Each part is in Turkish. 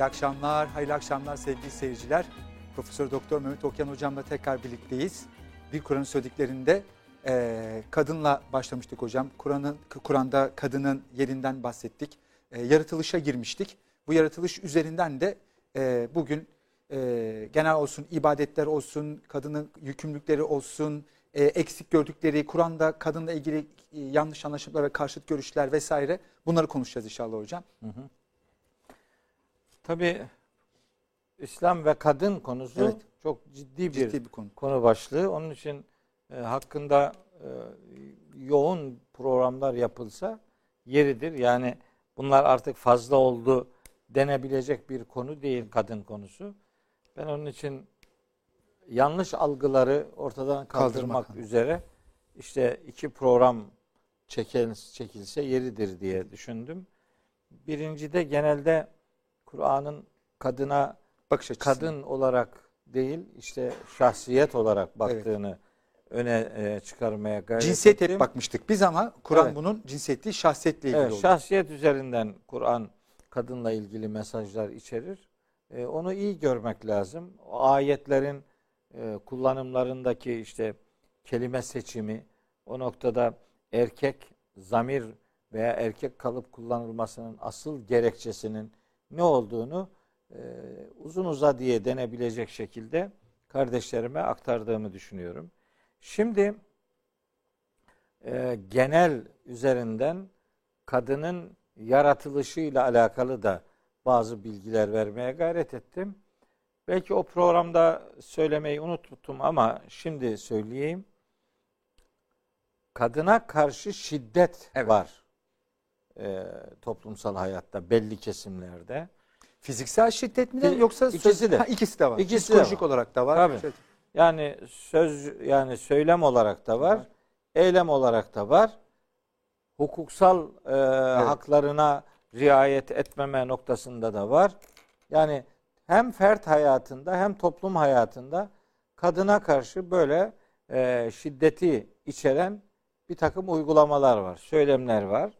İyi akşamlar, hayırlı akşamlar sevgili seyirciler. Profesör Doktor Mehmet Okyan hocamla tekrar birlikteyiz. Bir Kur'an'ın söylediklerinde e, kadınla başlamıştık hocam. Kur'an'ın Kur'an'da kadının yerinden bahsettik. E, yaratılışa girmiştik. Bu yaratılış üzerinden de e, bugün e, genel olsun ibadetler olsun, kadının yükümlülükleri olsun, e, eksik gördükleri, Kur'an'da kadınla ilgili e, yanlış anlaşılmalar ve karşıt görüşler vesaire bunları konuşacağız inşallah hocam. Hı hı. Tabii İslam ve kadın konusu Evet. çok ciddi bir, Ciddi bir konu. konu başlığı. Onun için e, hakkında e, yoğun programlar yapılsa yeridir. Yani bunlar artık fazla oldu denebilecek bir konu değil kadın konusu. Ben onun için yanlış algıları ortadan kaldırmak Kaldırmak. üzere işte iki program çekil, çekilse yeridir diye düşündüm. Birincide genelde Kur'an'ın kadına Bakış açısı. kadın olarak değil işte şahsiyet olarak baktığını öne e, çıkarmaya gayret Cinsiyet ettim. hep bakmıştık biz ama Kur'an Evet. bunun cinsiyeti şahsiyetle ilgili Evet, oldu. şahsiyet üzerinden Kur'an kadınla ilgili mesajlar içerir. E, onu iyi görmek lazım. O ayetlerin e, kullanımlarındaki işte kelime seçimi o noktada erkek zamir veya erkek kalıp kullanılmasının asıl gerekçesinin ne olduğunu e, uzun uzadıya denebilecek şekilde kardeşlerime aktardığımı düşünüyorum. Şimdi e, genel üzerinden kadının yaratılışıyla alakalı da bazı bilgiler vermeye gayret ettim. Belki o programda söylemeyi unuttum ama şimdi söyleyeyim. Kadına karşı şiddet Evet. var e, toplumsal hayatta belli kesimlerde. Fiziksel şiddet mi de yoksa ikisi söz- de. Ha, ikisi de var. İkisi de Psikolojik var. olarak da var. Tabii. Şey- Yani söz yani söylem olarak da var, Var. eylem olarak da var. Hukuksal e, haklarına riayet etmeme noktasında da var. Yani hem fert hayatında hem toplum hayatında kadına karşı böyle e, şiddeti içeren bir takım uygulamalar var, söylemler var.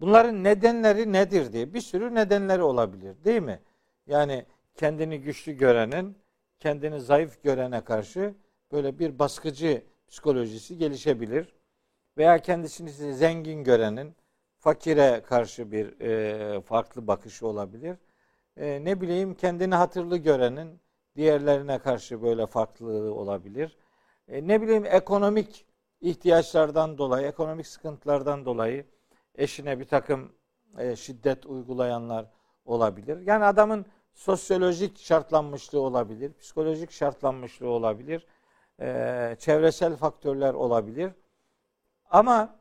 Bunların nedenleri nedir diye bir sürü nedenleri olabilir değil mi? Yani kendini güçlü görenin kendini zayıf görene karşı böyle bir baskıcı psikolojisi gelişebilir. Veya kendisini zengin görenin fakire karşı bir e, farklı bakışı olabilir. E, ne bileyim kendini hatırlı görenin diğerlerine karşı böyle farklılığı olabilir. E, ne bileyim ekonomik ihtiyaçlardan dolayı, ekonomik sıkıntılardan dolayı eşine bir takım e, şiddet uygulayanlar olabilir. Yani adamın sosyolojik şartlanmışlığı olabilir, psikolojik şartlanmışlığı olabilir, e, çevresel faktörler olabilir. Ama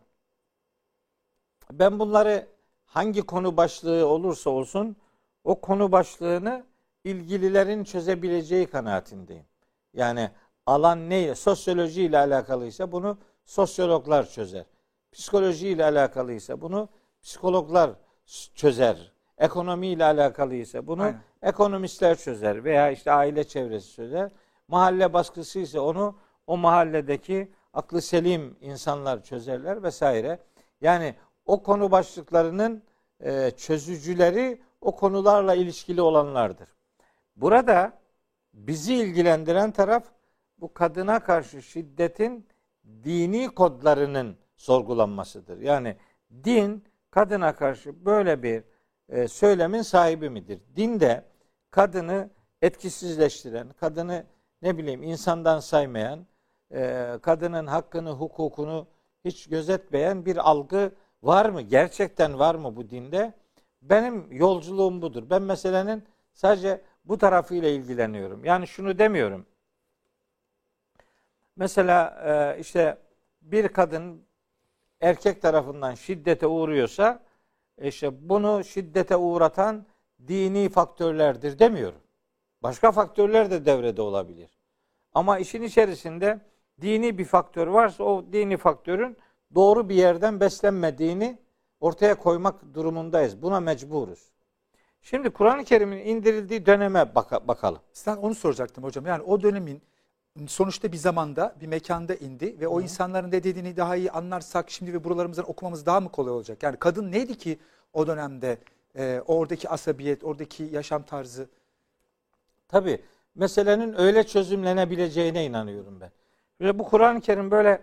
ben bunları hangi konu başlığı olursa olsun o konu başlığını ilgililerin çözebileceği kanaatindeyim. Yani alan ne? Sosyoloji ile alakalıysa bunu sosyologlar çözer. Psikoloji ile alakalıysa bunu psikologlar çözer. Ekonomi ile alakalıysa bunu Aynen. ekonomistler çözer veya işte aile çevresi çözer. Mahalle baskısı ise onu o mahalledeki aklı selim insanlar çözerler vesaire. Yani o konu başlıklarının e, çözücüleri o konularla ilişkili olanlardır. Burada bizi ilgilendiren taraf bu kadına karşı şiddetin dini kodlarının sorgulanmasıdır. Yani din kadına karşı böyle bir e, söylemin sahibi midir? Dinde kadını etkisizleştiren, kadını ne bileyim insandan saymayan, e, kadının hakkını, hukukunu hiç gözetmeyen bir algı var mı? Gerçekten var mı bu dinde? Benim yolculuğum budur. Ben meselenin sadece bu tarafıyla ilgileniyorum. Yani şunu demiyorum. Mesela e, işte bir kadın erkek tarafından şiddete uğruyorsa işte bunu şiddete uğratan dini faktörlerdir demiyorum. Başka faktörler de devrede olabilir. Ama işin içerisinde dini bir faktör varsa o dini faktörün doğru bir yerden beslenmediğini ortaya koymak durumundayız. Buna mecburuz. Şimdi Kur'an-ı Kerim'in indirildiği döneme baka- bakalım. Sen onu soracaktım hocam. Yani o dönemin sonuçta bir zamanda, bir mekanda indi ve o insanların ne dediğini daha iyi anlarsak şimdi ve buralarımızdan okumamız daha mı kolay olacak? Yani kadın neydi ki o dönemde e, oradaki asabiyet, oradaki yaşam tarzı. Tabi meselenin öyle çözümlenebileceğine inanıyorum ben. Ve bu Kur'an-ı Kerim böyle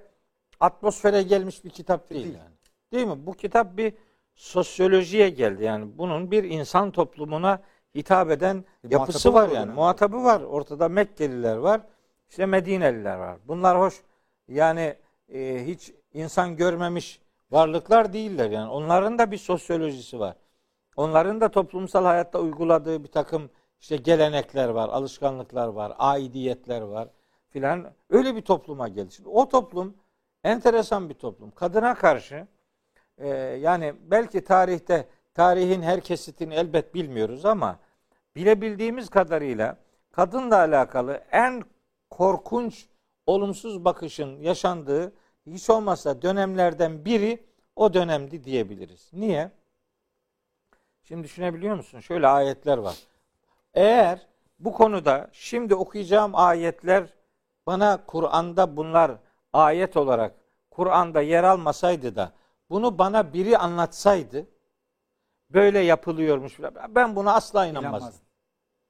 atmosfere gelmiş bir kitap değil, Değil. yani. Değil mi? Bu kitap bir sosyolojiye geldi yani. Bunun bir insan toplumuna hitap eden Bir yapısı var yani. Muhatabı var. Ortada Mekkeliler var. İşte Medineliler var. Bunlar hoş. Yani e, hiç insan görmemiş varlıklar değiller yani. Onların da bir sosyolojisi var. Onların da toplumsal hayatta uyguladığı bir takım işte gelenekler var, alışkanlıklar var, aidiyetler var filan. Öyle bir topluma geldi. Şimdi o toplum enteresan bir toplum. Kadına karşı e, yani belki tarihte tarihin her kesitini elbet bilmiyoruz ama bilebildiğimiz kadarıyla kadınla alakalı en korkunç olumsuz bakışın yaşandığı hiç olmazsa dönemlerden biri o dönemdi diyebiliriz. Niye? Şimdi düşünebiliyor musun? Şöyle ayetler var. Eğer bu konuda şimdi okuyacağım ayetler bana Kur'an'da bunlar ayet olarak Kur'an'da yer almasaydı da bunu bana biri anlatsaydı böyle yapılıyormuş. Ben buna asla inanmazdım. İnanmaz.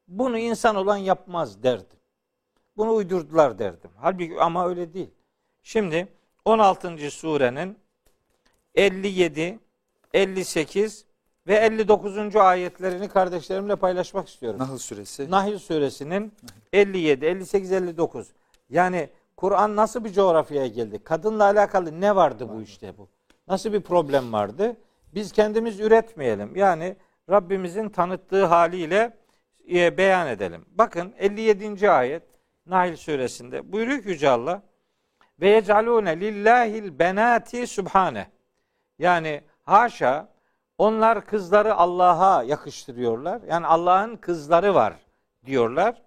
Bunu insan olan yapmaz derdim. Bunu uydurdular derdim. Halbuki ama öyle değil. Şimdi 16. surenin 57, 58 ve 59. ayetlerini kardeşlerimle paylaşmak istiyorum. Nahl suresi. Nahil suresinin 57, 58, 59. Yani Kur'an nasıl bir coğrafyaya geldi? Kadınla alakalı ne vardı bu işte bu? Nasıl bir problem vardı? Biz kendimiz üretmeyelim. Yani Rabbimizin tanıttığı haliyle e, beyan edelim. Bakın 57. ayet Nahil suresinde buyuruyor ki Yüce Allah ve yecalune lillahil benati subhane. Yani haşa onlar kızları Allah'a yakıştırıyorlar. Yani Allah'ın kızları var diyorlar.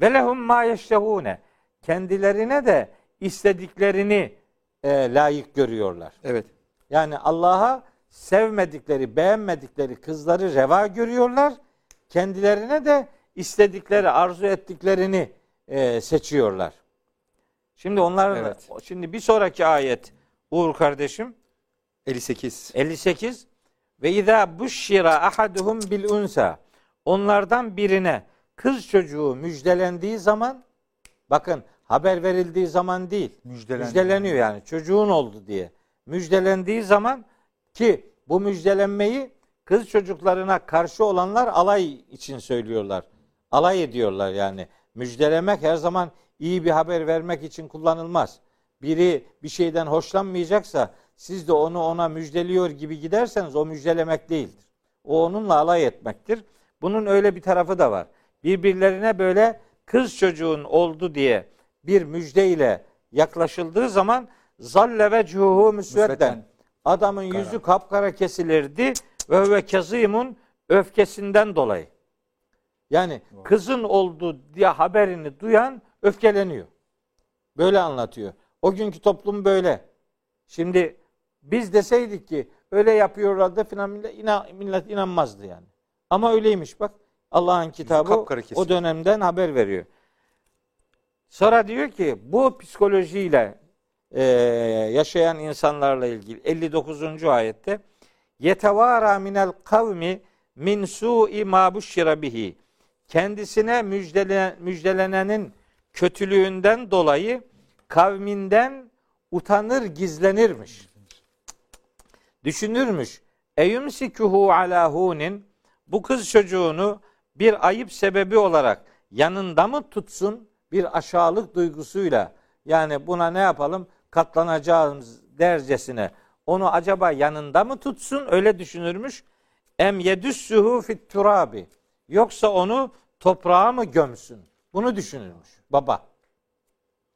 Ve lehum ma yeştehune. Kendilerine de istediklerini e, layık görüyorlar. Evet. Yani Allah'a sevmedikleri, beğenmedikleri kızları reva görüyorlar. Kendilerine de istedikleri, arzu ettiklerini e, seçiyorlar. Şimdi onlar Evet. şimdi bir sonraki ayet Uğur kardeşim 58. 58 ve izâ buşşira ahaduhum bil unsa onlardan birine kız çocuğu müjdelendiği zaman bakın haber verildiği zaman değil Müjdelendi. müjdeleniyor yani çocuğun oldu diye müjdelendiği zaman ki bu müjdelenmeyi kız çocuklarına karşı olanlar alay için söylüyorlar. Alay ediyorlar yani. Müjdelemek her zaman iyi bir haber vermek için kullanılmaz. Biri bir şeyden hoşlanmayacaksa siz de onu ona müjdeliyor gibi giderseniz o müjdelemek değildir. O onunla alay etmektir. Bunun öyle bir tarafı da var. Birbirlerine böyle kız çocuğun oldu diye bir müjdeyle yaklaşıldığı zaman zalle ve cuhu müsvedden. Adamın yüzü kapkara kesilirdi ve ve kazimun öfkesinden dolayı. Yani kızın oldu diye haberini duyan öfkeleniyor. Böyle anlatıyor. O günkü toplum böyle. Şimdi biz deseydik ki öyle yapıyorlardı filan millet, inan, millet inanmazdı yani. Ama öyleymiş bak. Allah'ın kitabı o dönemden haber veriyor. Sonra diyor ki bu psikolojiyle e, yaşayan insanlarla ilgili 59. ayette yetevara minel kavmi min su'i ma bushira bihi kendisine müjdele, müjdelenenin kötülüğünden dolayı kavminden utanır gizlenirmiş. Düşünürmüş. Eyumsikuhu ala hunin. Bu kız çocuğunu bir ayıp sebebi olarak yanında mı tutsun? Bir aşağılık duygusuyla. Yani buna ne yapalım? Katlanacağımız dercesine. Onu acaba yanında mı tutsun? Öyle düşünürmüş. Em yedüssühü fit turabi yoksa onu toprağa mı gömsün bunu düşünürmüş baba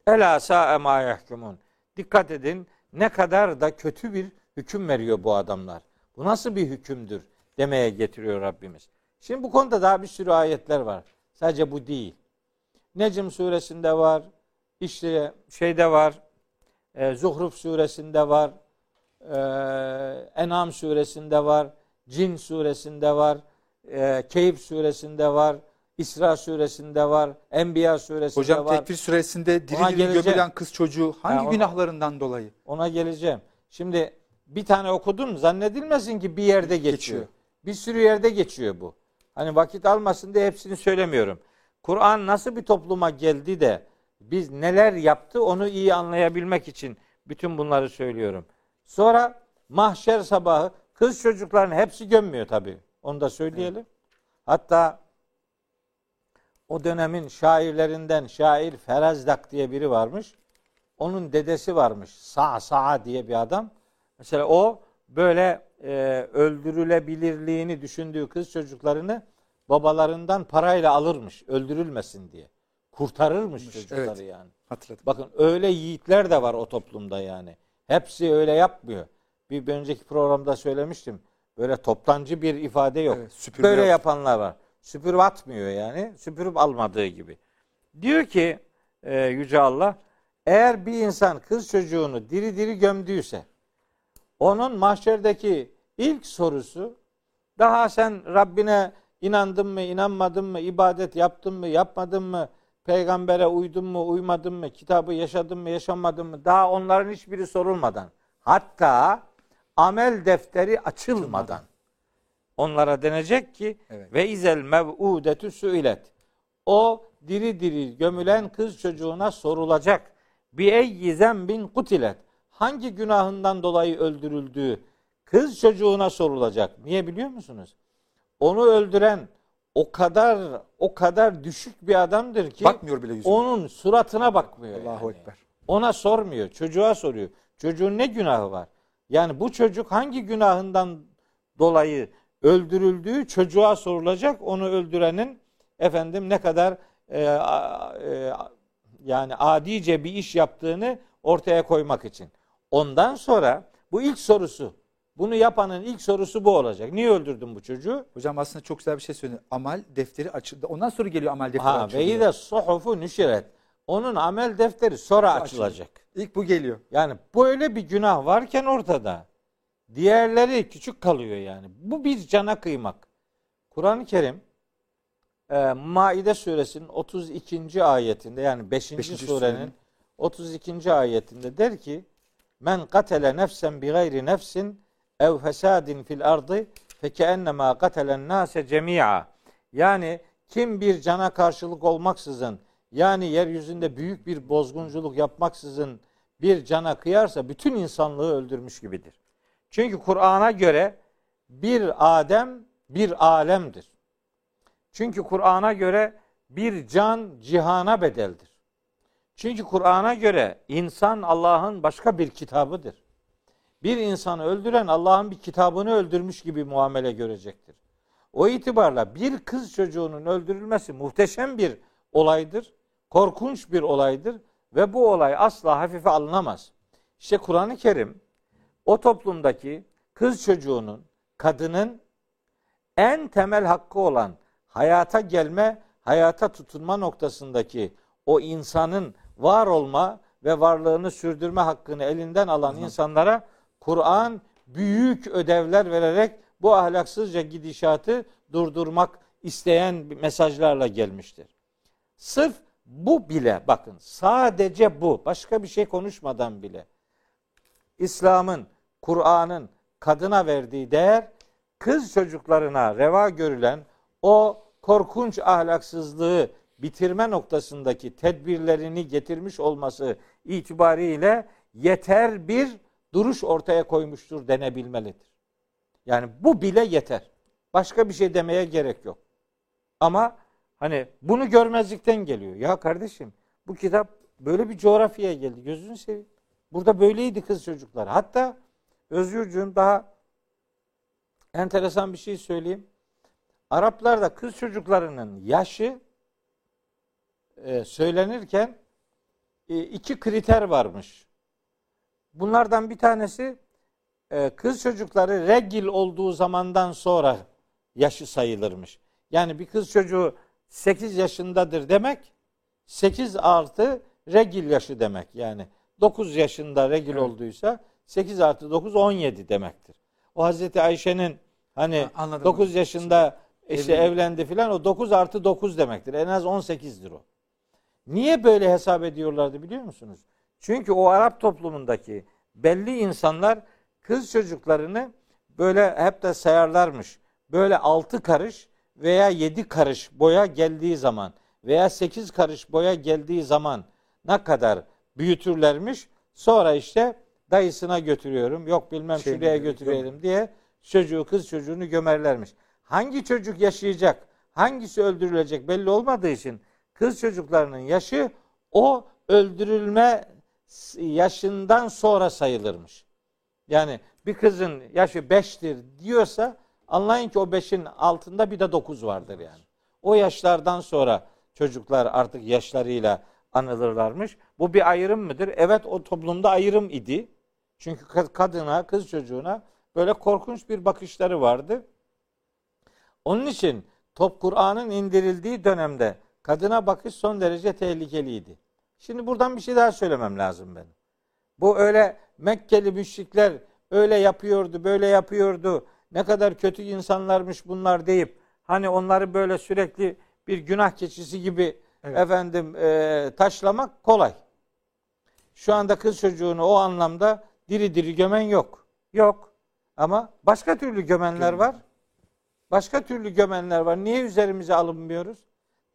Ela sa'e ma yahkumun. Dikkat edin ne kadar da kötü bir hüküm veriyor bu adamlar. Bu nasıl bir hükümdür demeye getiriyor Rabbimiz. Şimdi bu konuda daha bir sürü ayetler var. Sadece bu değil. Necm suresinde var. İşte şeyde var. E, Zuhruf suresinde var. E, En'am suresinde var. Cin suresinde var. E, Keyif suresinde var. İsra suresinde var. Enbiya suresinde Hocam var. Tekfir suresinde diri Ona diri geleceğim. gömülen kız çocuğu hangi Ha, ona- günahlarından dolayı? Ona geleceğim. Şimdi bir tane okudum zannedilmesin ki bir yerde geçiyor. Geçiyor. Bir sürü yerde geçiyor bu. Hani vakit almasın diye hepsini söylemiyorum. Kur'an nasıl bir topluma geldi de biz neler yaptı onu iyi anlayabilmek için bütün bunları söylüyorum. Sonra mahşer sabahı kız çocukların hepsi gömmüyor tabii. Onu da söyleyelim. Hatta o dönemin şairlerinden şair Ferazdak diye biri varmış. Onun dedesi varmış. Sa Sa diye bir adam. Mesela o böyle e, öldürülebilirliğini düşündüğü kız çocuklarını babalarından parayla alırmış öldürülmesin diye. Kurtarırmış çocukları evet. yani. Hatırladım. Bakın öyle yiğitler de var o toplumda yani. Hepsi öyle yapmıyor. Bir önceki programda söylemiştim. Böyle toptancı bir ifade yok. Evet, süpürme Böyle yok. yapanlar var. Süpürüp atmıyor yani. Süpürüp almadığı gibi. Diyor ki e, Yüce Allah eğer bir insan kız çocuğunu diri diri gömdüyse onun mahşerdeki ilk sorusu daha sen Rabbine inandın mı, inanmadın mı, ibadet yaptın mı, yapmadın mı, peygambere uydun mu, uymadın mı, kitabı yaşadın mı, yaşamadın mı? Daha onların hiçbiri sorulmadan. Hatta amel defteri açılmadan onlara denecek ki Evet. ve izel mev'udetü suilet. O diri diri gömülen kız çocuğuna sorulacak. Bi eyyi zembin kutilet. Hangi günahından dolayı öldürüldüğü kız çocuğuna sorulacak. Niye biliyor musunuz? Onu öldüren o kadar o kadar düşük bir adamdır ki Bakmıyor bile yüzüne. onun suratına bakmıyor. Allahu yani. Ekber. Ona sormuyor. Çocuğa soruyor. Çocuğun ne günahı var? Yani bu çocuk hangi günahından dolayı öldürüldüğü çocuğa sorulacak. Onu öldürenin efendim ne kadar e, e, yani adice bir iş yaptığını ortaya koymak için. Ondan sonra bu ilk sorusu. Bunu yapanın ilk sorusu bu olacak. Niye öldürdün bu çocuğu? Hocam aslında çok güzel bir şey söyledi. Amel defteri açıldı. Ondan sonra geliyor amel defteri Ha ve açılıyor. de suhufu nüşiret. Onun amel defteri sonra açılacak. İlk bu geliyor. Yani böyle bir günah varken ortada. Diğerleri küçük kalıyor yani. Bu bir cana kıymak. Kur'an-ı Kerim e, Maide suresinin 32. ayetinde yani 5. Beşinci surenin surenin. 32. ayetinde der ki Men katele nefsen bi gayri nefsin ev fesadin fil ardı fekennema katelen nase cemi'a. Yani kim bir cana karşılık olmaksızın yani yeryüzünde büyük bir bozgunculuk yapmaksızın bir cana kıyarsa bütün insanlığı öldürmüş gibidir. Çünkü Kur'an'a göre bir Adem bir alemdir. Çünkü Kur'an'a göre bir can cihana bedeldir. Çünkü Kur'an'a göre insan Allah'ın başka bir kitabıdır. Bir insanı öldüren Allah'ın bir kitabını öldürmüş gibi muamele görecektir. O itibarla bir kız çocuğunun öldürülmesi muhteşem bir olaydır. Korkunç bir olaydır ve bu olay asla hafife alınamaz. İşte Kur'an-ı Kerim o toplumdaki kız çocuğunun, kadının en temel hakkı olan hayata gelme, hayata tutunma noktasındaki o insanın var olma ve varlığını sürdürme hakkını elinden alan insanlara Kur'an büyük ödevler vererek bu ahlaksızca gidişatı durdurmak isteyen mesajlarla gelmiştir. Sırf bu bile bakın sadece bu başka bir şey konuşmadan bile İslam'ın, Kur'an'ın kadına verdiği değer kız çocuklarına reva görülen o korkunç ahlaksızlığı bitirme noktasındaki tedbirlerini getirmiş olması itibariyle yeter bir duruş ortaya koymuştur denebilmelidir. Yani bu bile yeter. Başka bir şey demeye gerek yok. Ama hani bunu görmezlikten geliyor. Ya kardeşim bu kitap böyle bir coğrafyaya geldi. Gözünü seveyim. Burada böyleydi kız çocuklar. Hatta Özgürcüğüm daha enteresan bir şey söyleyeyim. Araplarda kız çocuklarının yaşı e, söylenirken e, iki kriter varmış. Bunlardan bir tanesi e, kız çocukları regil olduğu zamandan sonra yaşı sayılırmış. Yani bir kız çocuğu 8 yaşındadır demek 8 artı regil yaşı demek. Yani 9 yaşında regil Evet. olduysa 8 artı 9 17 demektir. O Hazreti Ayşe'nin hani Ha, anladım. 9 yaşında işte Evli. evlendi filan o 9 artı 9 demektir. En az 18'dir o. Niye böyle hesap ediyorlardı biliyor musunuz? Çünkü o Arap toplumundaki belli insanlar kız çocuklarını böyle hep de sayarlarmış. böyle 6 karış veya 7 karış boya geldiği zaman veya 8 karış boya geldiği zaman ne kadar büyütürlermiş. Sonra işte dayısına götürüyorum. Yok bilmem Şey, şuraya götürelim diye çocuğu kız çocuğunu gömerlermiş. Hangi çocuk yaşayacak, hangisi öldürülecek belli olmadığı için kız çocuklarının yaşı o öldürülme yaşından sonra sayılırmış. Yani bir kızın yaşı 5'tir diyorsa anlayın ki o 5'in altında bir de 9 vardır yani. O yaşlardan sonra çocuklar artık yaşlarıyla anılırlarmış. Bu bir ayrım mıdır? Evet o toplumda ayrım idi. Çünkü kadına, kız çocuğuna böyle korkunç bir bakışları vardı. Onun için top Kur'an'ın indirildiği dönemde kadına bakış son derece tehlikeliydi. Şimdi buradan bir şey daha söylemem lazım benim. Bu öyle Mekkeli müşrikler öyle yapıyordu, böyle yapıyordu. Ne kadar kötü insanlarmış bunlar deyip hani onları böyle sürekli bir günah keçisi gibi evet. efendim e, taşlamak kolay. Şu anda kız çocuğunu o anlamda diri diri gömen yok. Yok. Ama başka türlü gömenler var. Başka türlü gömenler var. Niye üzerimize alınmıyoruz?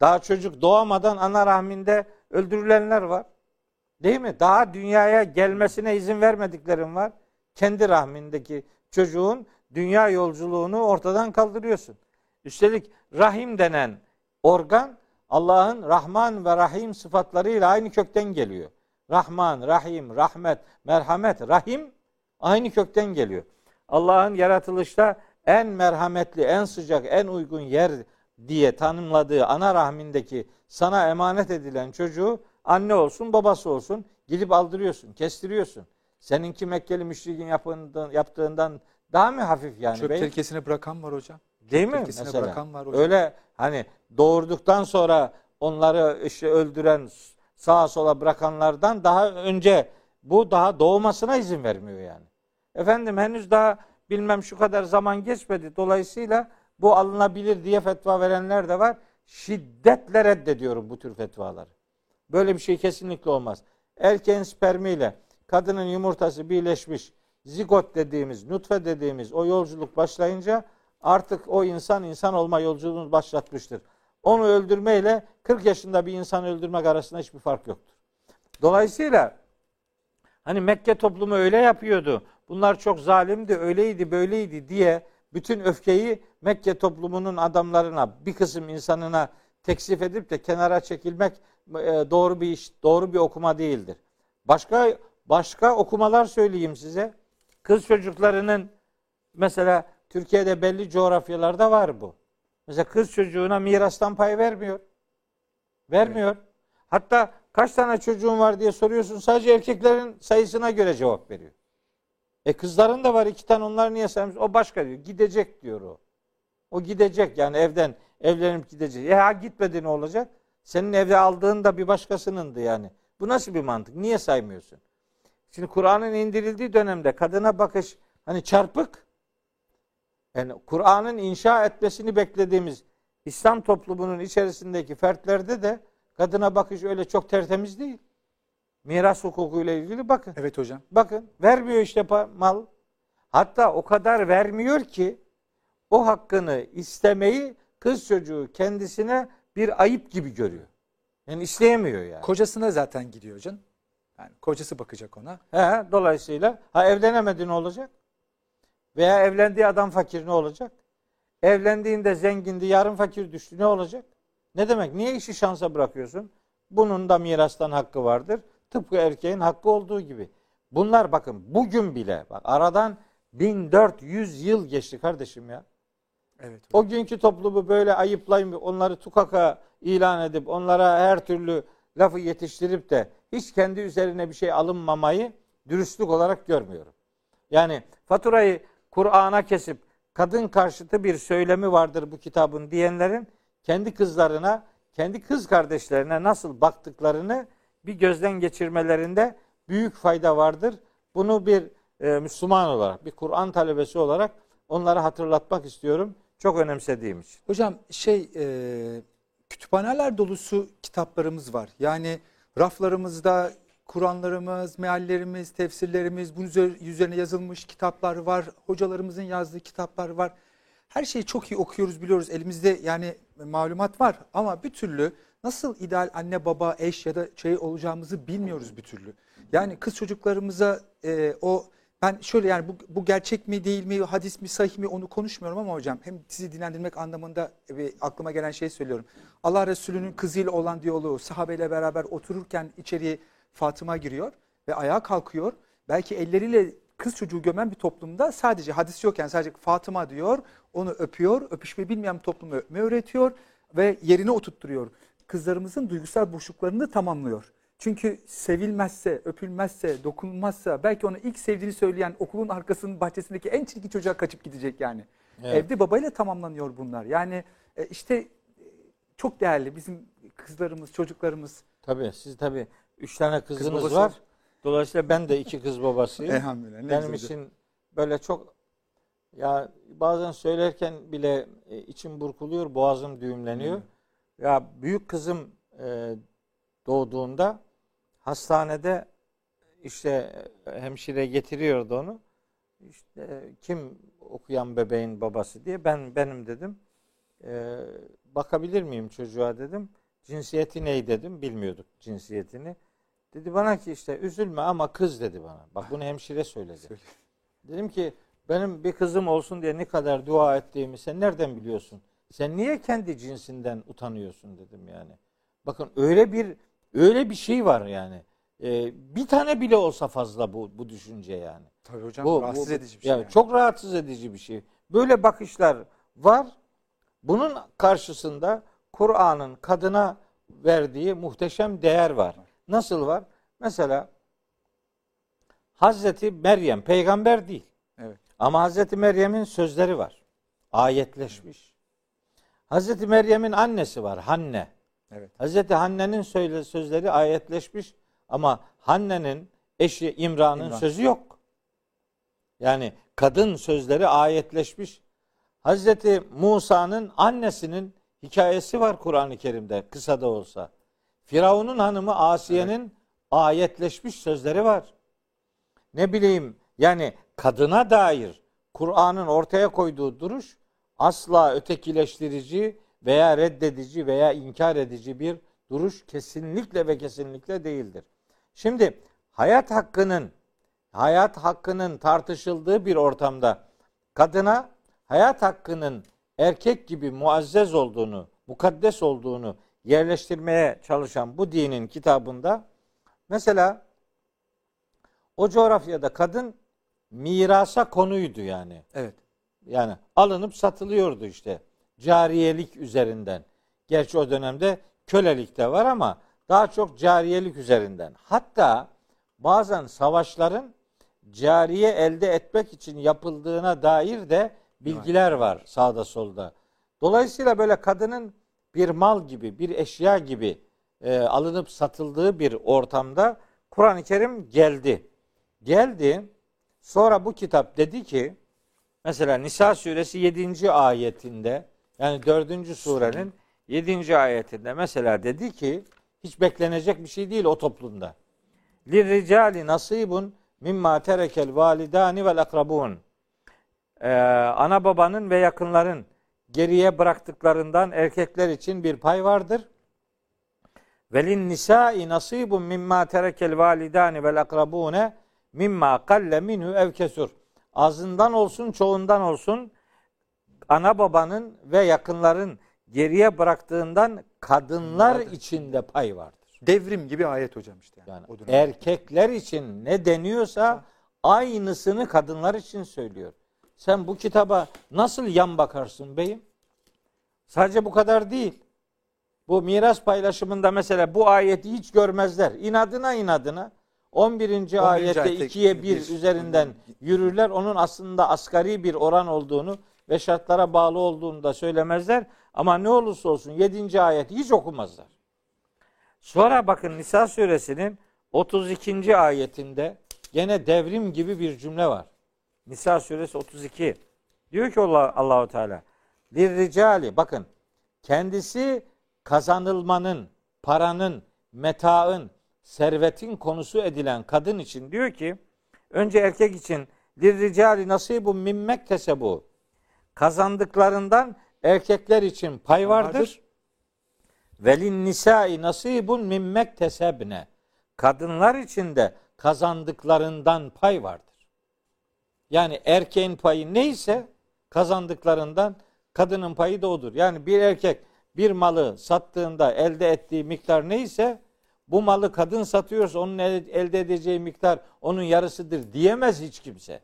Daha çocuk doğamadan ana rahminde öldürülenler var. Değil mi? Daha dünyaya gelmesine izin vermediklerim var. Kendi rahmindeki çocuğun dünya yolculuğunu ortadan kaldırıyorsun. Üstelik rahim denen organ Allah'ın Rahman ve Rahim sıfatlarıyla aynı kökten geliyor. Rahman, Rahim, Rahmet, Merhamet, Rahim aynı kökten geliyor. Allah'ın yaratılışta en merhametli, en sıcak, en uygun yer diye tanımladığı ana rahmindeki sana emanet edilen çocuğu anne olsun, babası olsun gidip aldırıyorsun, kestiriyorsun. Seninki Mekkeli müşrikin yaptığından, daha mı hafif yani? Çöp tehlikesini bırakan var hocam. Değil mi? Mesela. bırakan var hocam. Öyle hani doğurduktan sonra onları işte öldüren sağa sola bırakanlardan daha önce bu daha doğmasına izin vermiyor yani. Efendim henüz daha bilmem şu kadar zaman geçmedi. Dolayısıyla bu alınabilir diye fetva verenler de var. Şiddetle reddediyorum bu tür fetvaları. Böyle bir şey kesinlikle olmaz. Erkeğin spermiyle kadının yumurtası birleşmiş zigot dediğimiz, nutfe dediğimiz o yolculuk başlayınca artık o insan insan olma yolculuğunu başlatmıştır. Onu öldürmeyle 40 yaşında bir insan öldürmek arasında hiçbir fark yoktur. Dolayısıyla hani Mekke toplumu öyle yapıyordu. Bunlar çok zalimdi, öyleydi, böyleydi diye bütün öfkeyi Mekke toplumunun adamlarına, bir kısım insanına teksif edip de kenara çekilmek e, doğru bir iş, doğru bir okuma değildir. Başka başka okumalar söyleyeyim size. Kız çocuklarının mesela Türkiye'de belli coğrafyalarda var bu. Mesela kız çocuğuna mirastan pay vermiyor. Vermiyor. Evet. Hatta kaç tane çocuğun var diye soruyorsun. Sadece erkeklerin sayısına göre cevap veriyor. E kızların da var iki tane onlar niye saymış? O başka diyor. Gidecek diyor o. O gidecek yani evden evlenip gidecek. Ya gitmedi ne olacak? Senin evde aldığın da bir başkasınındı yani. Bu nasıl bir mantık? Niye saymıyorsun? Şimdi Kur'an'ın indirildiği dönemde kadına bakış hani çarpık. Yani Kur'an'ın inşa etmesini beklediğimiz İslam toplumunun içerisindeki fertlerde de kadına bakış öyle çok tertemiz değil. Miras hukukuyla ilgili bakın. Evet hocam. Bakın vermiyor işte mal. Hatta o kadar vermiyor ki o hakkını istemeyi kız çocuğu kendisine bir ayıp gibi görüyor. Yani isteyemiyor yani. Kocasına zaten gidiyor can. Yani kocası bakacak ona. He, dolayısıyla ha evlenemedi ne olacak? Veya evlendiği adam fakir ne olacak? Evlendiğinde zengindi, yarın fakir düştü ne olacak? Ne demek? Niye işi şansa bırakıyorsun? Bunun da mirastan hakkı vardır. Tıpkı erkeğin hakkı olduğu gibi. Bunlar bakın bugün bile bak aradan 1400 yıl geçti kardeşim ya. Evet. O günkü toplumu böyle ayıplayıp onları tukaka ilan edip onlara her türlü lafı yetiştirip de hiç kendi üzerine bir şey alınmamayı dürüstlük olarak görmüyorum. Yani faturayı Kur'an'a kesip kadın karşıtı bir söylemi vardır bu kitabın diyenlerin kendi kızlarına, kendi kız kardeşlerine nasıl baktıklarını bir gözden geçirmelerinde büyük fayda vardır. Bunu bir e, Müslüman olarak, bir Kur'an talebesi olarak onlara hatırlatmak istiyorum. Çok önemsediğim için. Hocam şey e, kütüphaneler dolusu kitaplarımız var. Yani raflarımızda Kur'anlarımız, meallerimiz, tefsirlerimiz, bunun üzerine yazılmış kitaplar var. Hocalarımızın yazdığı kitaplar var. her şeyi çok iyi okuyoruz biliyoruz elimizde yani malumat var ama bir türlü nasıl ideal anne baba eş ya da şey olacağımızı bilmiyoruz bir türlü. Yani kız çocuklarımıza e, o ben şöyle yani bu, bu gerçek mi değil mi hadis mi sahih mi onu konuşmuyorum ama hocam hem sizi dinlendirmek anlamında bir aklıma gelen şey söylüyorum. Allah Resulü'nün kızıyla olan diyaloğu sahabeyle beraber otururken içeriye Fatıma giriyor ve ayağa kalkıyor. Belki elleriyle kız çocuğu gömen bir toplumda sadece hadis yokken sadece Fatıma diyor, onu öpüyor, öpüşmeyi bilmeyen bir toplumu öpmeyi öğretiyor ve yerine oturtturuyor. Kızlarımızın duygusal boşluklarını tamamlıyor. Çünkü sevilmezse, öpülmezse, dokunulmazsa belki onu ilk sevdiğini söyleyen okulun arkasının bahçesindeki en çirkin çocuğa kaçıp gidecek yani. Evet. Evde babayla tamamlanıyor bunlar. Yani e, işte e, çok değerli bizim kızlarımız, çocuklarımız. Tabii siz tabii üç tane kızınız babası var. Dolayısıyla ben de iki kız babasıyım. Elhamdülillah. ne Benim için böyle çok ya bazen söylerken bile e, içim burkuluyor, boğazım düğümleniyor. Ya büyük kızım e, doğduğunda hastanede işte hemşire getiriyordu onu. İşte kim okuyan bebeğin babası diye ben benim dedim. E, bakabilir miyim çocuğa dedim. Cinsiyeti ney dedim. Bilmiyorduk cinsiyetini. Dedi bana ki işte üzülme ama kız dedi bana. Bak bunu hemşire söyledi. Söyledi. Dedim ki benim bir kızım olsun diye ne kadar dua ettiğimi sen nereden biliyorsun? Sen niye kendi cinsinden utanıyorsun dedim yani. Bakın öyle bir öyle bir şey var yani. Ee, bir tane bile olsa fazla bu bu düşünce yani. Tabii hocam Bu, rahatsız bu- edici bir şey. yani yani. Çok rahatsız edici bir şey. Böyle bakışlar var. Bunun karşısında Kur'an'ın kadına verdiği muhteşem değer var. Nasıl var? Mesela Hazreti Meryem peygamber değil. Evet. Ama Hazreti Meryem'in sözleri var. Ayetleşmiş. Hazreti Meryem'in annesi var Hanne. Evet. Hazreti Hanne'nin söyle sözleri ayetleşmiş ama Hanne'nin eşi İmran'ın İmran. sözü yok. Yani kadın sözleri ayetleşmiş. Hazreti Musa'nın annesinin hikayesi var Kur'an-ı Kerim'de kısa da olsa. Firavun'un hanımı Asiye'nin ayetleşmiş sözleri var. Ne bileyim yani kadına dair Kur'an'ın ortaya koyduğu duruş asla ötekileştirici veya reddedici veya inkar edici bir duruş kesinlikle ve kesinlikle değildir. Şimdi hayat hakkının hayat hakkının tartışıldığı bir ortamda kadına hayat hakkının erkek gibi muazzez olduğunu, mukaddes olduğunu yerleştirmeye çalışan bu dinin kitabında mesela o coğrafyada kadın mirasa konuydu yani. Evet. Yani alınıp satılıyordu işte cariyelik üzerinden. Gerçi o dönemde kölelik de var ama daha çok cariyelik üzerinden. Hatta bazen savaşların cariye elde etmek için yapıldığına dair de bilgiler var sağda solda. Dolayısıyla böyle kadının bir mal gibi, bir eşya gibi e, alınıp satıldığı bir ortamda Kur'an-ı Kerim geldi. Geldi. Sonra bu kitap dedi ki mesela Nisa suresi 7. ayetinde yani 4. surenin 7. ayetinde mesela dedi ki hiç beklenecek bir şey değil o toplumda. Lirricali nasibun mimma terekel validani vel akrabun. Ee, ana babanın ve yakınların geriye bıraktıklarından erkekler için bir pay vardır. Velin nisai nasibun mimma terekel validani vel akrabune mimma kalle minhu ev kesur. Azından olsun çoğundan olsun ana babanın ve yakınların geriye bıraktığından kadınlar Vardır. için de pay vardır. Devrim gibi ayet hocam işte. Yani, Yani erkekler için ne deniyorsa aynısını kadınlar için söylüyor. Sen bu kitaba nasıl yan bakarsın beyim? Sadece bu kadar değil. Bu miras paylaşımında mesela bu ayeti hiç görmezler. İnadına inadına 11. ayette ayette 2'ye 1 bir- üzerinden yürürler. Onun aslında asgari bir oran olduğunu ve şartlara bağlı olduğunu da söylemezler. Ama ne olursa olsun 7. ayeti hiç okumazlar. Sonra bakın Nisa suresinin 32. ayetinde gene devrim gibi bir cümle var. Nisa suresi 32. Diyor ki Allah Allahu Teala lirricali bakın kendisi kazanılmanın, paranın, metaın, servetin konusu edilen kadın için diyor ki önce erkek için lirricali nasibun mimmek tesebu kazandıklarından erkekler için pay vardır. Velin nisai nasibun min mektesebne. Kadınlar için de kazandıklarından pay vardır. Yani erkeğin payı neyse kazandıklarından kadının payı da odur. Yani bir erkek bir malı sattığında elde ettiği miktar neyse bu malı kadın satıyorsa onun el- elde edeceği miktar onun yarısıdır diyemez hiç kimse.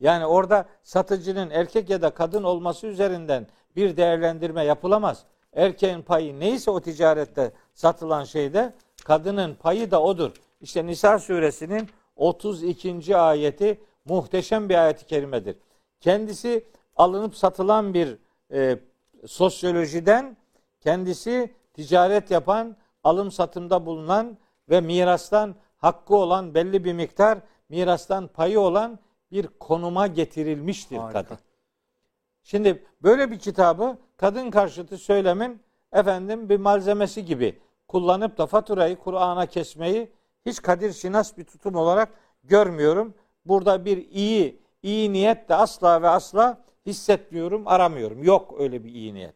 Yani orada satıcının erkek ya da kadın olması üzerinden bir değerlendirme yapılamaz. Erkeğin payı neyse o ticarette satılan şeyde kadının payı da odur. İşte Nisa suresinin 32. ayeti muhteşem bir ayet-i kerimedir. Kendisi alınıp satılan bir e, sosyolojiden kendisi ticaret yapan, alım satımda bulunan ve mirastan hakkı olan belli bir miktar mirastan payı olan bir konuma getirilmiştir Harika. kadın. Şimdi böyle bir kitabı kadın karşıtı söylemin efendim bir malzemesi gibi kullanıp da faturayı Kur'an'a kesmeyi hiç kadir şinas bir tutum olarak görmüyorum. Burada bir iyi iyi niyet de asla ve asla hissetmiyorum, aramıyorum. Yok öyle bir iyi niyet.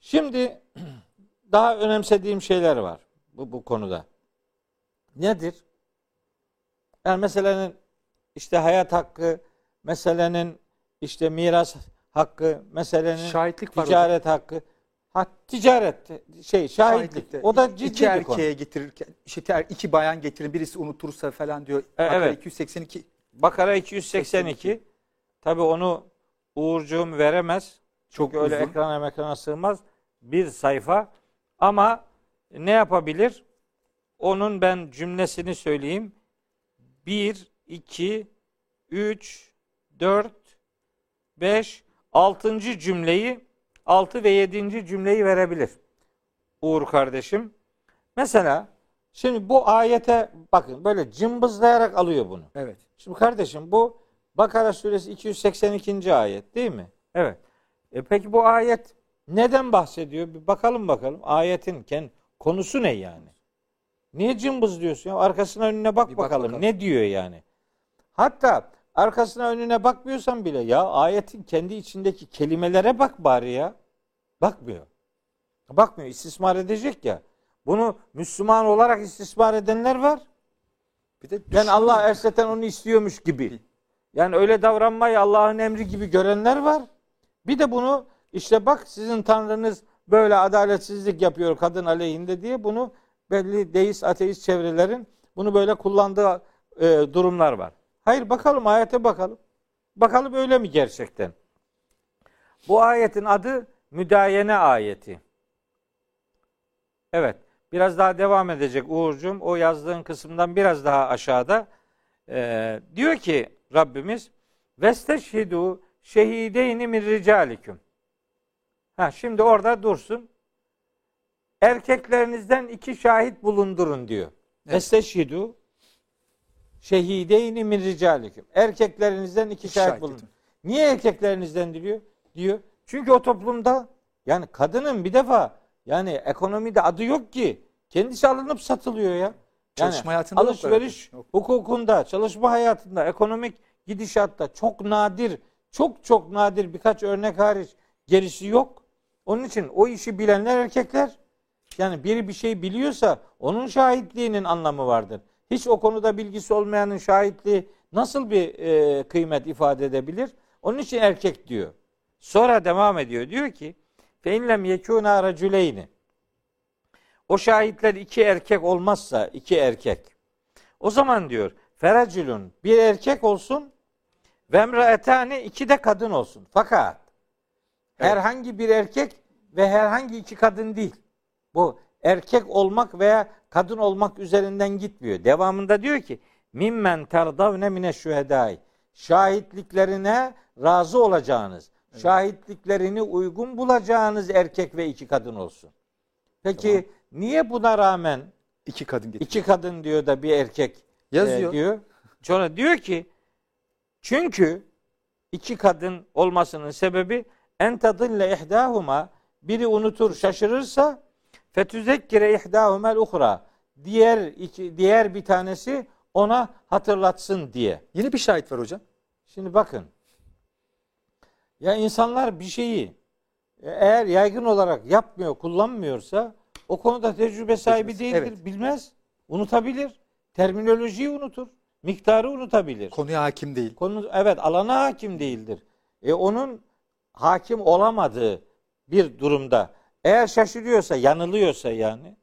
Şimdi daha önemsediğim şeyler var bu, bu konuda. Nedir? Yani meselenin işte hayat hakkı, meselenin işte miras hakkı, meselenin Şahitlik var ticaret hakkı. Ha, ticaret şey şahitlik. Şahitlikte. O da ciddi iki bir erkeğe getirirken işte iki bayan getirin birisi unutursa falan diyor. E, Bakara evet. 282 Bakara 282. Tabi onu Uğurcuğum veremez. çok Çünkü öyle ekrana ekrana sığmaz. Bir sayfa. Ama ne yapabilir? Onun ben cümlesini söyleyeyim. 1, 2, 3, 4, 5, 6. cümleyi 6 ve 7. cümleyi verebilir. Uğur kardeşim. Mesela şimdi bu ayete bakın böyle cımbızlayarak alıyor bunu. Evet. Şimdi kardeşim bu Bakara suresi 282. ayet değil mi? Evet. E peki bu ayet neden bahsediyor? Bir bakalım bakalım. Ayetin ken konusu ne yani? Niye cımbız diyorsun ya? Arkasına önüne bak Bir bak bakalım. bakalım. Ne diyor yani? Hatta arkasına önüne bakmıyorsan bile ya ayetin kendi içindeki kelimelere bak bari ya. Bakmıyor. Bakmıyor. İstismar edecek ya. Bunu Müslüman olarak istismar edenler var. Bir de Yani Allah erseten onu istiyormuş gibi. Yani öyle davranmayı Allah'ın emri gibi görenler var. Bir de bunu işte bak sizin tanrınız böyle adaletsizlik yapıyor kadın aleyhinde diye bunu belli deist ateist çevrelerin bunu böyle kullandığı e, durumlar var. Hayır bakalım ayete bakalım. Bakalım öyle mi gerçekten? Bu ayetin adı müdayene ayeti. Evet. Biraz daha devam edecek Uğur'cum. O yazdığın kısımdan biraz daha aşağıda. Ee, diyor ki Rabbimiz Vesteşhidu şehideyni min ricalikum. Ha şimdi orada dursun. Erkeklerinizden iki şahit bulundurun diyor. Evet. Vesteşhidu şehideyni min ricalikum. Erkeklerinizden iki şahit şahit bulun. Niye erkeklerinizden diyor? Diyor. Çünkü o toplumda yani kadının bir defa yani ekonomide adı yok ki. Kendisi alınıp satılıyor ya. Yani Çalışma hayatında alışveriş. Yok. hukukunda, çalışma hayatında, ekonomik gidişatta çok nadir, çok çok nadir birkaç örnek hariç gerisi yok. Onun için o işi bilenler erkekler. Yani biri bir şey biliyorsa onun şahitliğinin anlamı vardır. Hiç o konuda bilgisi olmayanın şahitliği nasıl bir e, kıymet ifade edebilir? Onun için erkek diyor. Sonra devam ediyor. Diyor ki fe inlem yekûnâ racüleyni o şahitler iki erkek olmazsa iki erkek. O zaman diyor feracülün bir erkek olsun ve emraetani iki de kadın olsun. Fakat Evet. herhangi bir erkek ve herhangi iki kadın değil. Bu erkek olmak veya kadın olmak üzerinden gitmiyor. Devamında diyor ki mimmen terdavne mine şühedai şahitliklerine razı olacağınız, şahitliklerini uygun bulacağınız erkek ve iki kadın olsun. Peki Tamam. niye buna rağmen İki kadın getirin. iki kadın diyor da bir erkek Yazıyor. e, diyor. Sonra diyor ki çünkü iki kadın olmasının sebebi en tadille ihdahuma biri unutur şaşırırsa fetüzekkire ihdahumel uhra diğer iki diğer bir tanesi ona hatırlatsın diye. Yine bir şahit var hocam. Şimdi bakın. Ya insanlar bir şeyi e, eğer yaygın olarak yapmıyor, kullanmıyorsa o konuda tecrübe sahibi değildir, evet. bilmez, unutabilir. Terminolojiyi unutur, miktarı unutabilir. Konuya hakim değil. Konu evet alana hakim değildir. E onun hakim olamadığı bir durumda eğer şaşırıyorsa, yanılıyorsa yani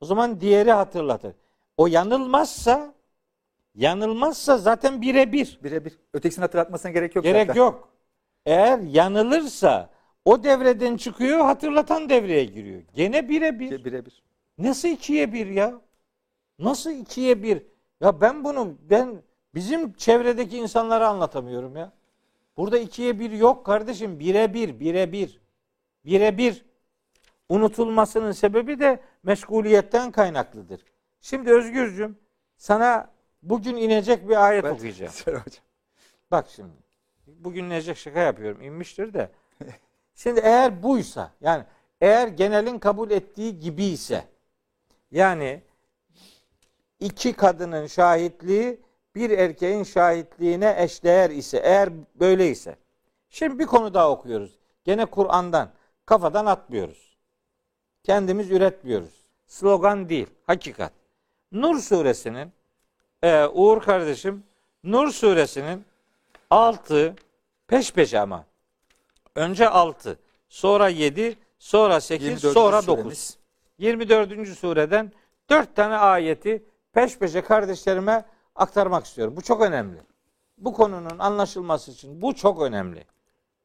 o zaman diğeri hatırlatır. O yanılmazsa yanılmazsa zaten birebir. Birebir. Ötekisini hatırlatmasına gerek yok Gerek zaten. yok. Eğer yanılırsa o devreden çıkıyor, hatırlatan devreye giriyor. Gene birebir. Birebir. Nasıl ikiye bir ya? Nasıl ikiye bir? Ya ben bunu ben bizim çevredeki insanlara anlatamıyorum ya. Burada ikiye bir yok kardeşim. Bire bir, bire bir. Bire bir. Unutulmasının sebebi de meşguliyetten kaynaklıdır. Şimdi Özgürcüm sana bugün inecek bir ayet Ben- okuyacağım. Hocam. Bak şimdi. Bugün inecek şaka yapıyorum. İnmiştir de. Şimdi eğer buysa yani eğer genelin kabul ettiği gibi ise yani iki kadının şahitliği bir erkeğin şahitliğine eşdeğer ise eğer böyleyse. Şimdi bir konu daha okuyoruz. Gene Kur'an'dan kafadan atmıyoruz. Kendimiz üretmiyoruz. Slogan değil, hakikat. Nur suresinin e, Uğur kardeşim Nur suresinin 6 peş peşe ama. Önce 6, sonra 7, sonra 8, 24. sonra 9. suremiz. 24. sureden 4 tane ayeti peş peşe kardeşlerime aktarmak istiyorum. Bu çok önemli. Bu konunun anlaşılması için bu çok önemli.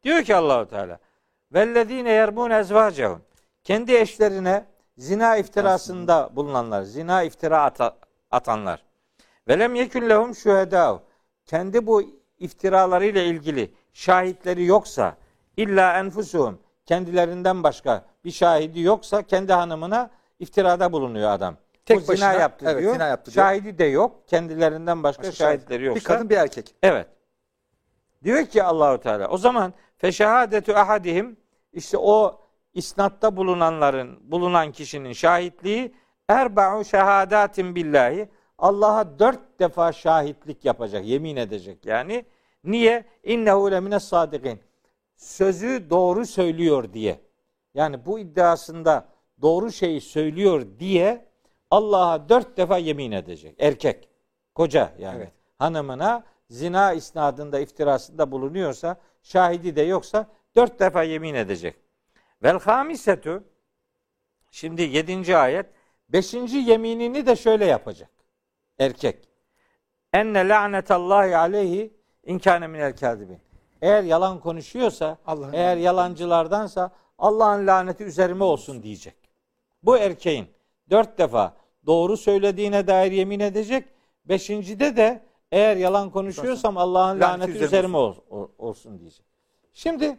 Diyor ki Allahu Teala: "Vellezine yerbun ezvacehum." Kendi eşlerine zina iftirasında bulunanlar, zina iftira ata- atanlar. Velem yekun lehum şuhedâ. Kendi bu iftiralarıyla ilgili şahitleri yoksa illa enfusuhum kendilerinden başka bir şahidi yoksa kendi hanımına iftirada bulunuyor adam. Tek bu zina başına, yaptı evet, diyor. zina yaptı diyor. Şahidi de yok. Kendilerinden başka, Başka şahitleri yoksa. Bir kadın bir erkek. Evet. Diyor ki Allahu Teala o zaman feşehadetu ahadihim işte o isnatta bulunanların bulunan kişinin şahitliği erba'u şehadatin billahi Allah'a dört defa şahitlik yapacak, yemin edecek yani. Niye? İnnehu lemine sadikin. Sözü doğru söylüyor diye. Yani bu iddiasında doğru şeyi söylüyor diye Allah'a dört defa yemin edecek. Erkek, koca yani. Evet. Hanımına zina isnadında iftirasında bulunuyorsa, şahidi de yoksa dört defa yemin edecek. Vel hamisetu Şimdi yedinci ayet. Beşinci yeminini de şöyle yapacak. Erkek. Enne la'netallahi aleyhi inkâne minel kâzibin. Eğer yalan konuşuyorsa, Allah'ın eğer yalancılardansa Allah'ın laneti üzerime olsun diyecek. Bu erkeğin dört defa doğru söylediğine dair yemin edecek. Beşincide de eğer yalan konuşuyorsam Allah'ın Laneti laneti üzerime üzerime ol- ol- olsun diyecek. Şimdi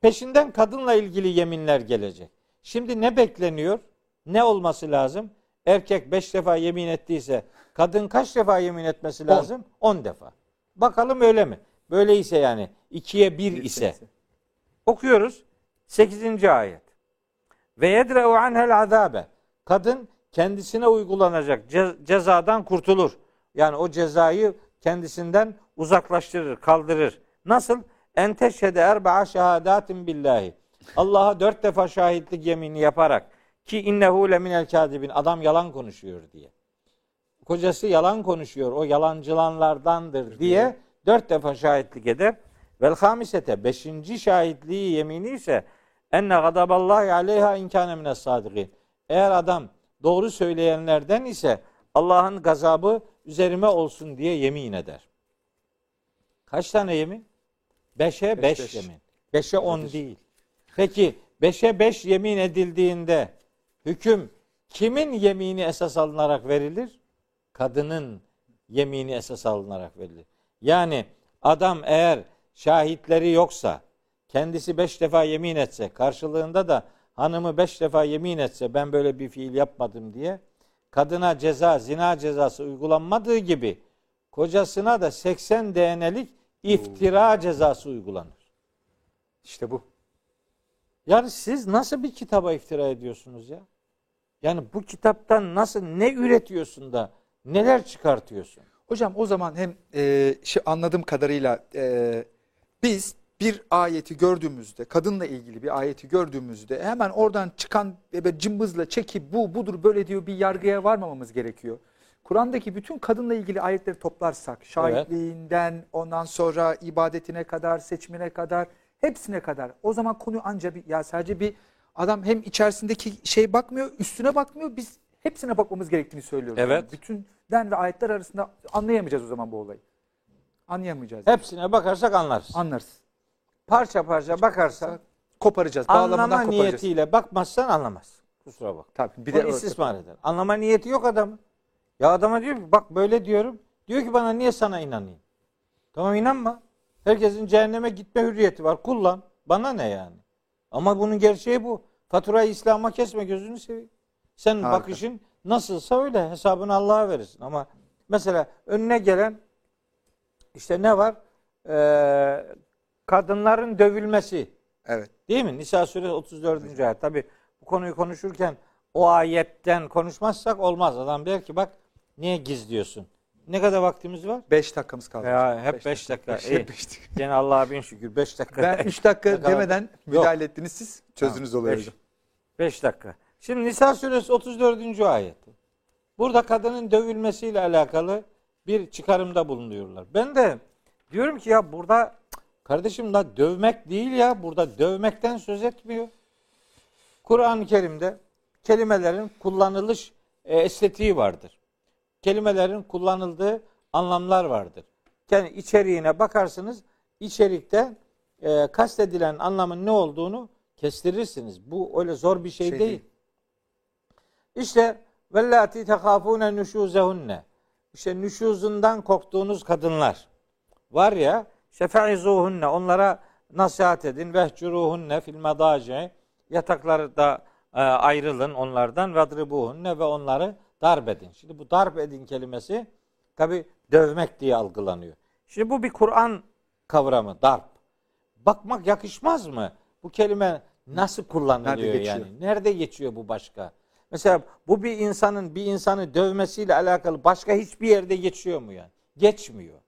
peşinden kadınla ilgili yeminler gelecek. Şimdi ne bekleniyor? Ne olması lazım? Erkek beş defa yemin ettiyse kadın kaç defa yemin etmesi lazım? On defa. Bakalım öyle mi? Böyleyse yani ikiye bir ise. Okuyoruz. 8. ayet. Ve yedre'u anhel azabe. Kadın kendisine uygulanacak ce- cezadan kurtulur. Yani o cezayı kendisinden uzaklaştırır, kaldırır. Nasıl? En teşhede erba'a şehadatin billahi. Allah'a dört defa şahitlik yemini yaparak ki innehu leminel kadibin adam yalan konuşuyor diye. Kocası yalan konuşuyor, o yalancılanlardandır diye dört defa şahitlik eder. Vel hamisete beşinci şahitliği yemini ise enne gadaballahi aleyha inkâne mines sadikin. Eğer adam doğru söyleyenlerden ise Allah'ın gazabı üzerime olsun diye yemin eder. Kaç tane yemin? Beşe beş, beş. yemin. Beşe on değil. Peki beşe beş yemin edildiğinde hüküm kimin yemini esas alınarak verilir? Kadının yemini esas alınarak verilir. Yani adam eğer şahitleri yoksa, kendisi beş defa yemin etse, karşılığında da hanımı beş defa yemin etse ben böyle bir fiil yapmadım diye, kadına ceza, zina cezası uygulanmadığı gibi kocasına da 80 DN'lik iftira cezası uygulanır. İşte bu. Yani siz nasıl bir kitaba iftira ediyorsunuz ya? Yani bu kitaptan nasıl ne üretiyorsun da neler çıkartıyorsun? Hocam o zaman hem e, şu anladığım kadarıyla e, biz bir ayeti gördüğümüzde, kadınla ilgili bir ayeti gördüğümüzde hemen oradan çıkan böyle cımbızla çekip bu budur böyle diyor bir yargıya varmamamız gerekiyor. Kur'an'daki bütün kadınla ilgili ayetleri toplarsak, şahitliğinden ondan sonra ibadetine kadar, seçimine kadar, hepsine kadar. O zaman konu ancak bir, ya sadece bir adam hem içerisindeki şey bakmıyor, üstüne bakmıyor. Biz hepsine bakmamız gerektiğini söylüyoruz. Evet. Yani bütünden ve ayetler arasında anlayamayacağız o zaman bu olayı. Anlayamayacağız. Hepsine bakarsak anlarız. Anlarız. Parça parça bakarsan Koparacağız. Bağlamadan anlama koparacağız. niyetiyle bakmazsan anlamaz. Kusura bak. Tabii bir Bir de istismar eder. Anlama niyeti yok adamın. Ya adama diyor ki bak böyle diyorum. Diyor ki bana niye sana inanayım? Tamam inanma. Herkesin cehenneme gitme hürriyeti var. Kullan. Bana ne yani? Ama bunun gerçeği bu. Faturayı İslam'a kesme gözünü seveyim. Senin Harika. bakışın nasılsa öyle. Hesabını Allah'a verirsin. Ama mesela önüne gelen işte ne var? Ee, kadınların dövülmesi. Evet. Değil mi? Nisa suresi 34. ayet. Tabi bu konuyu konuşurken o ayetten konuşmazsak olmaz. Adam der ki bak niye gizliyorsun? Ne kadar vaktimiz var? 5 dakikamız kaldı. Ya hep Beş 5 dakika. Beş- İyi. beş dakika. Gene Allah'a bin şükür 5 dakika. Ben 3 dakika demeden müdahale ettiniz siz. Çözünüz beş. hocam. 5 dakika. Şimdi Nisa suresi 34. ayet. Burada kadının dövülmesiyle alakalı bir çıkarımda bulunuyorlar. Ben de diyorum ki ya burada kardeşim da dövmek değil ya burada dövmekten söz etmiyor. Kur'an-ı Kerim'de kelimelerin kullanılış e, estetiği vardır. Kelimelerin kullanıldığı anlamlar vardır. Yani içeriğine bakarsınız içerikte e, kastedilen anlamın ne olduğunu kestirirsiniz. Bu öyle zor bir şey, Şey değil. değil. İşte vellati tehafune nuşuzehunne. İşte nüşuzundan korktuğunuz kadınlar var ya şefaizuhunne onlara nasihat edin vehcuruhunne fil medaci yataklarda e, ayrılın onlardan vedribuhunne ve onları darp edin. Şimdi bu darp edin kelimesi tabi dövmek diye algılanıyor. Şimdi bu bir Kur'an kavramı darp. Bakmak yakışmaz mı? Bu kelime nasıl kullanılıyor Nerede geçiyor? yani? Nerede geçiyor bu başka? Mesela bu bir insanın bir insanı dövmesiyle alakalı başka hiçbir yerde geçiyor mu yani? Geçmiyor.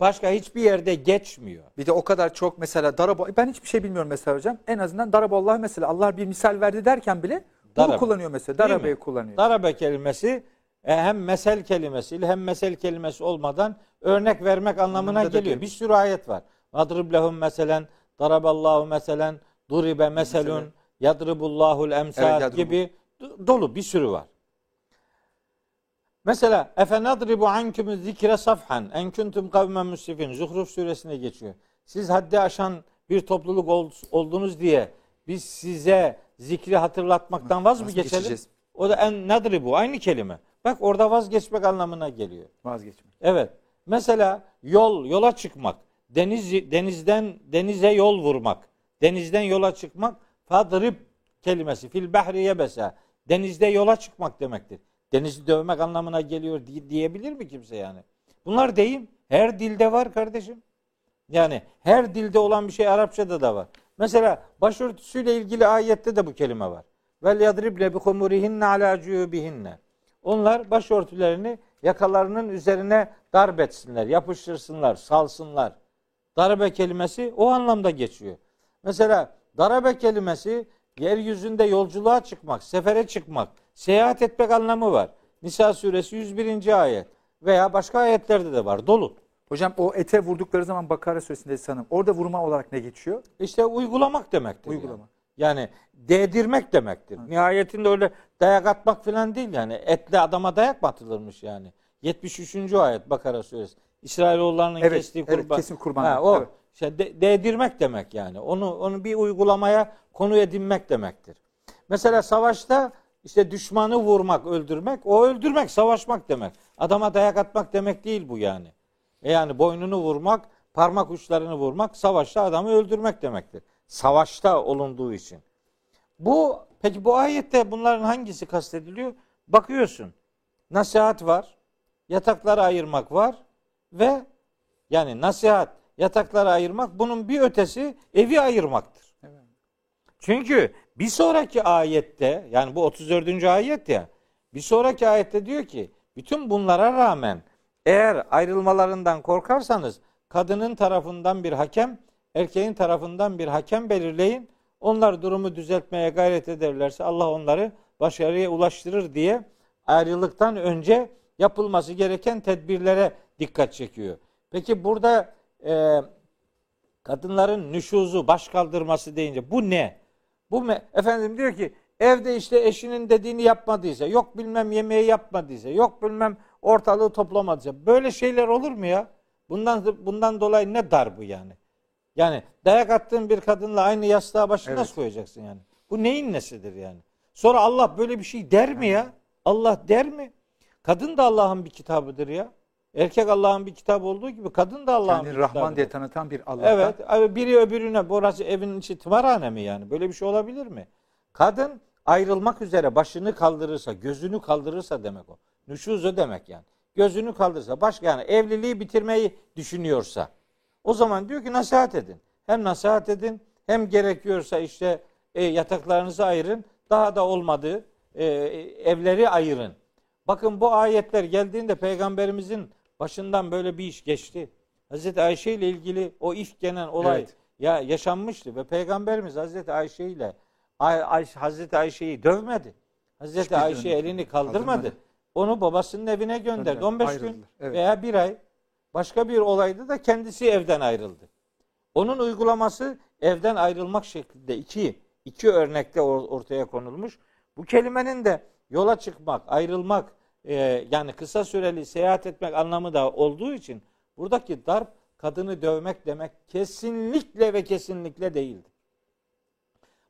Başka hiçbir yerde geçmiyor. Bir de o kadar çok mesela darab ben hiçbir şey bilmiyorum mesela hocam. En azından daraballah mesela Allah bir misal verdi derken bile bunu Darabe. kullanıyor mesela. Değil mi? kullanıyor. Darabe kelimesi e, hem mesel kelimesiyle hem mesel kelimesi olmadan örnek vermek anlamına Anlamında da geliyor. Bir sürü ayet var. Vadrib lehum meselen, daraballahu meselen, duribe meselun, yadribullahul emsal Evet, gibi do- dolu bir sürü var. Mesela efe nadribu ankümü zikre safhan en kuntum kavmen musrifin Zuhruf suresine geçiyor. Siz haddi aşan bir topluluk ol- oldunuz diye biz size zikri hatırlatmaktan vaz mı geçelim? O da en nadribu aynı kelime. Bak orada vazgeçmek anlamına geliyor. Vazgeçme. Evet. Mesela yol, yola çıkmak. Deniz denizden denize yol vurmak. Denizden yola çıkmak fadrib kelimesi fil bahri yebesa. Denizde yola çıkmak demektir. Denizi dövmek anlamına geliyor di- diyebilir mi kimse yani? Bunlar deyim. Her dilde var kardeşim. Yani her dilde olan bir şey Arapçada da var. Mesela başörtüsüyle ilgili ayette de bu kelime var. Vel yadrible bi humurihinne ala cuyubihinne. Onlar başörtülerini yakalarının üzerine darp etsinler, yapıştırsınlar, salsınlar. Darbe kelimesi o anlamda geçiyor. Mesela darabe kelimesi yeryüzünde yolculuğa çıkmak, sefere çıkmak, seyahat etmek anlamı var. Nisa suresi 101. ayet veya başka ayetlerde de var dolu. Hocam o ete vurdukları zaman Bakara suresinde sanırım. Orada vurma olarak ne geçiyor? İşte uygulamak demektir. Uygulama. Yani. yani değdirmek demektir. Nihayetinde öyle dayak atmak falan değil yani. Etle adama dayak mı atılırmış yani? 73. ayet Bakara suresi. İsrailoğullarının Evet, kestiği evet, kurban. kesim kurban. Ha, o Evet. işte de- değdirmek demek yani. Onu onu bir uygulamaya konu edinmek demektir. Mesela savaşta işte düşmanı vurmak, öldürmek, o öldürmek, savaşmak demek. Adama dayak atmak demek değil bu yani. E yani boynunu vurmak, parmak uçlarını vurmak, savaşta adamı öldürmek demektir. Savaşta olunduğu için. Bu peki bu ayette bunların hangisi kastediliyor? Bakıyorsun. Nasihat var, yatakları ayırmak var ve yani nasihat, yatakları ayırmak bunun bir ötesi evi ayırmaktır. Çünkü bir sonraki ayette yani bu 34. ayet ya bir sonraki ayette diyor ki bütün bunlara rağmen eğer ayrılmalarından korkarsanız kadının tarafından bir hakem erkeğin tarafından bir hakem belirleyin. Onlar durumu düzeltmeye gayret ederlerse Allah onları başarıya ulaştırır diye ayrılıktan önce yapılması gereken tedbirlere dikkat çekiyor. Peki burada e, kadınların nüşuzu, baş kaldırması deyince bu ne? Bu me- efendim diyor ki evde işte eşinin dediğini yapmadıysa, yok bilmem yemeği yapmadıysa, yok bilmem ortalığı toplamadıysa böyle şeyler olur mu ya? Bundan bundan dolayı ne dar bu yani? Yani dayak attığın bir kadınla aynı yastığa başını Evet. nasıl koyacaksın yani? Bu neyin nesidir yani? Sonra Allah böyle bir şey der mi ya? Allah der mi? Kadın da Allah'ın bir kitabıdır ya. Erkek Allah'ın bir kitabı olduğu gibi kadın da Allah'ın bir Rahman kitabıdır. diye tanıtan bir Allah'tan. Evet. abi Biri öbürüne burası evin içi tımarhane mi yani? Böyle bir şey olabilir mi? Kadın ayrılmak üzere başını kaldırırsa, gözünü kaldırırsa demek o. Nüşuzu demek yani. Gözünü kaldırırsa, başka yani evliliği bitirmeyi düşünüyorsa. O zaman diyor ki nasihat edin. Hem nasihat edin hem gerekiyorsa işte e, yataklarınızı ayırın. Daha da olmadı e, evleri ayırın. Bakın bu ayetler geldiğinde peygamberimizin başından böyle bir iş geçti. Hazreti Ayşe ile ilgili o ifk denen olay Evet. ya yaşanmıştı ve peygamberimiz Hazreti Ayşe ile Ay, Ay, Hazreti Ayşe'yi dövmedi. Hazreti Hiçbir Ayşe elini kaldırmadı. kaldırmadı. Onu babasının evine gönderdi. Gönderdi, 15 gün. Evet. veya bir ay. Başka bir olayda da kendisi evden ayrıldı. Onun uygulaması evden ayrılmak şeklinde iki, iki örnekte or- ortaya konulmuş. Bu kelimenin de yola çıkmak, ayrılmak, e, yani kısa süreli seyahat etmek anlamı da olduğu için buradaki darp kadını dövmek demek kesinlikle ve kesinlikle değildir.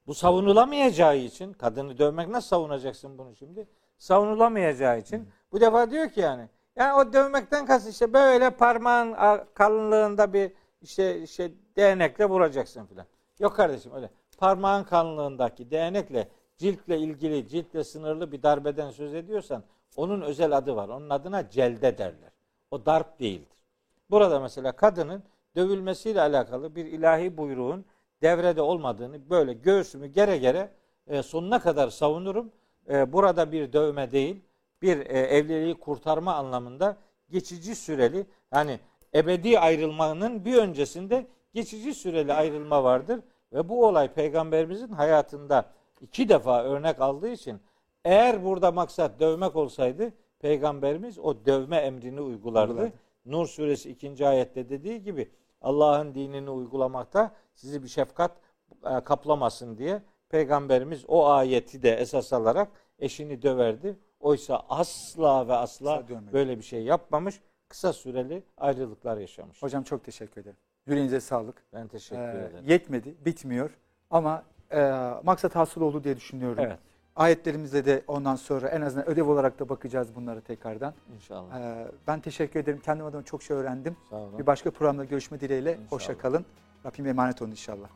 Bu savunulamayacağı için kadını dövmek nasıl savunacaksın bunu şimdi? Savunulamayacağı için bu defa diyor ki yani yani o dövmekten kast işte böyle parmağın kalınlığında bir işte işte değnekle vuracaksın filan. Yok kardeşim öyle. Parmağın kalınlığındaki değnekle ciltle ilgili, ciltle sınırlı bir darbeden söz ediyorsan onun özel adı var. Onun adına celde derler. O darp değildir. Burada mesela kadının dövülmesiyle alakalı bir ilahi buyruğun devrede olmadığını böyle göğsümü gere gere e, sonuna kadar savunurum. E, burada bir dövme değil, bir e, evliliği kurtarma anlamında geçici süreli yani ebedi ayrılmanın bir öncesinde geçici süreli ayrılma vardır ve bu olay peygamberimizin hayatında iki defa örnek aldığı için eğer burada maksat dövmek olsaydı peygamberimiz o dövme emrini uygulardı. Uygulardı. Nur suresi 2. ayette dediği gibi Allah'ın dinini uygulamakta sizi bir şefkat e, kaplamasın diye peygamberimiz o ayeti de esas alarak eşini döverdi. Oysa asla ve asla Asla böyle bir şey yapmamış. Kısa süreli ayrılıklar yaşamış. Hocam çok teşekkür ederim. Yüreğinize sağlık. Ben teşekkür Ee, ederim. yetmedi, bitmiyor. Ama e, maksat hasıl oldu diye düşünüyorum. Evet. Ayetlerimizde de ondan sonra en azından ödev olarak da bakacağız bunlara tekrardan. İnşallah. Ee, ben teşekkür ederim. Kendim adıma çok şey öğrendim. Sağ olun. Bir başka programda görüşme dileğiyle. İnşallah. Hoşça kalın. Rabbim emanet olun inşallah.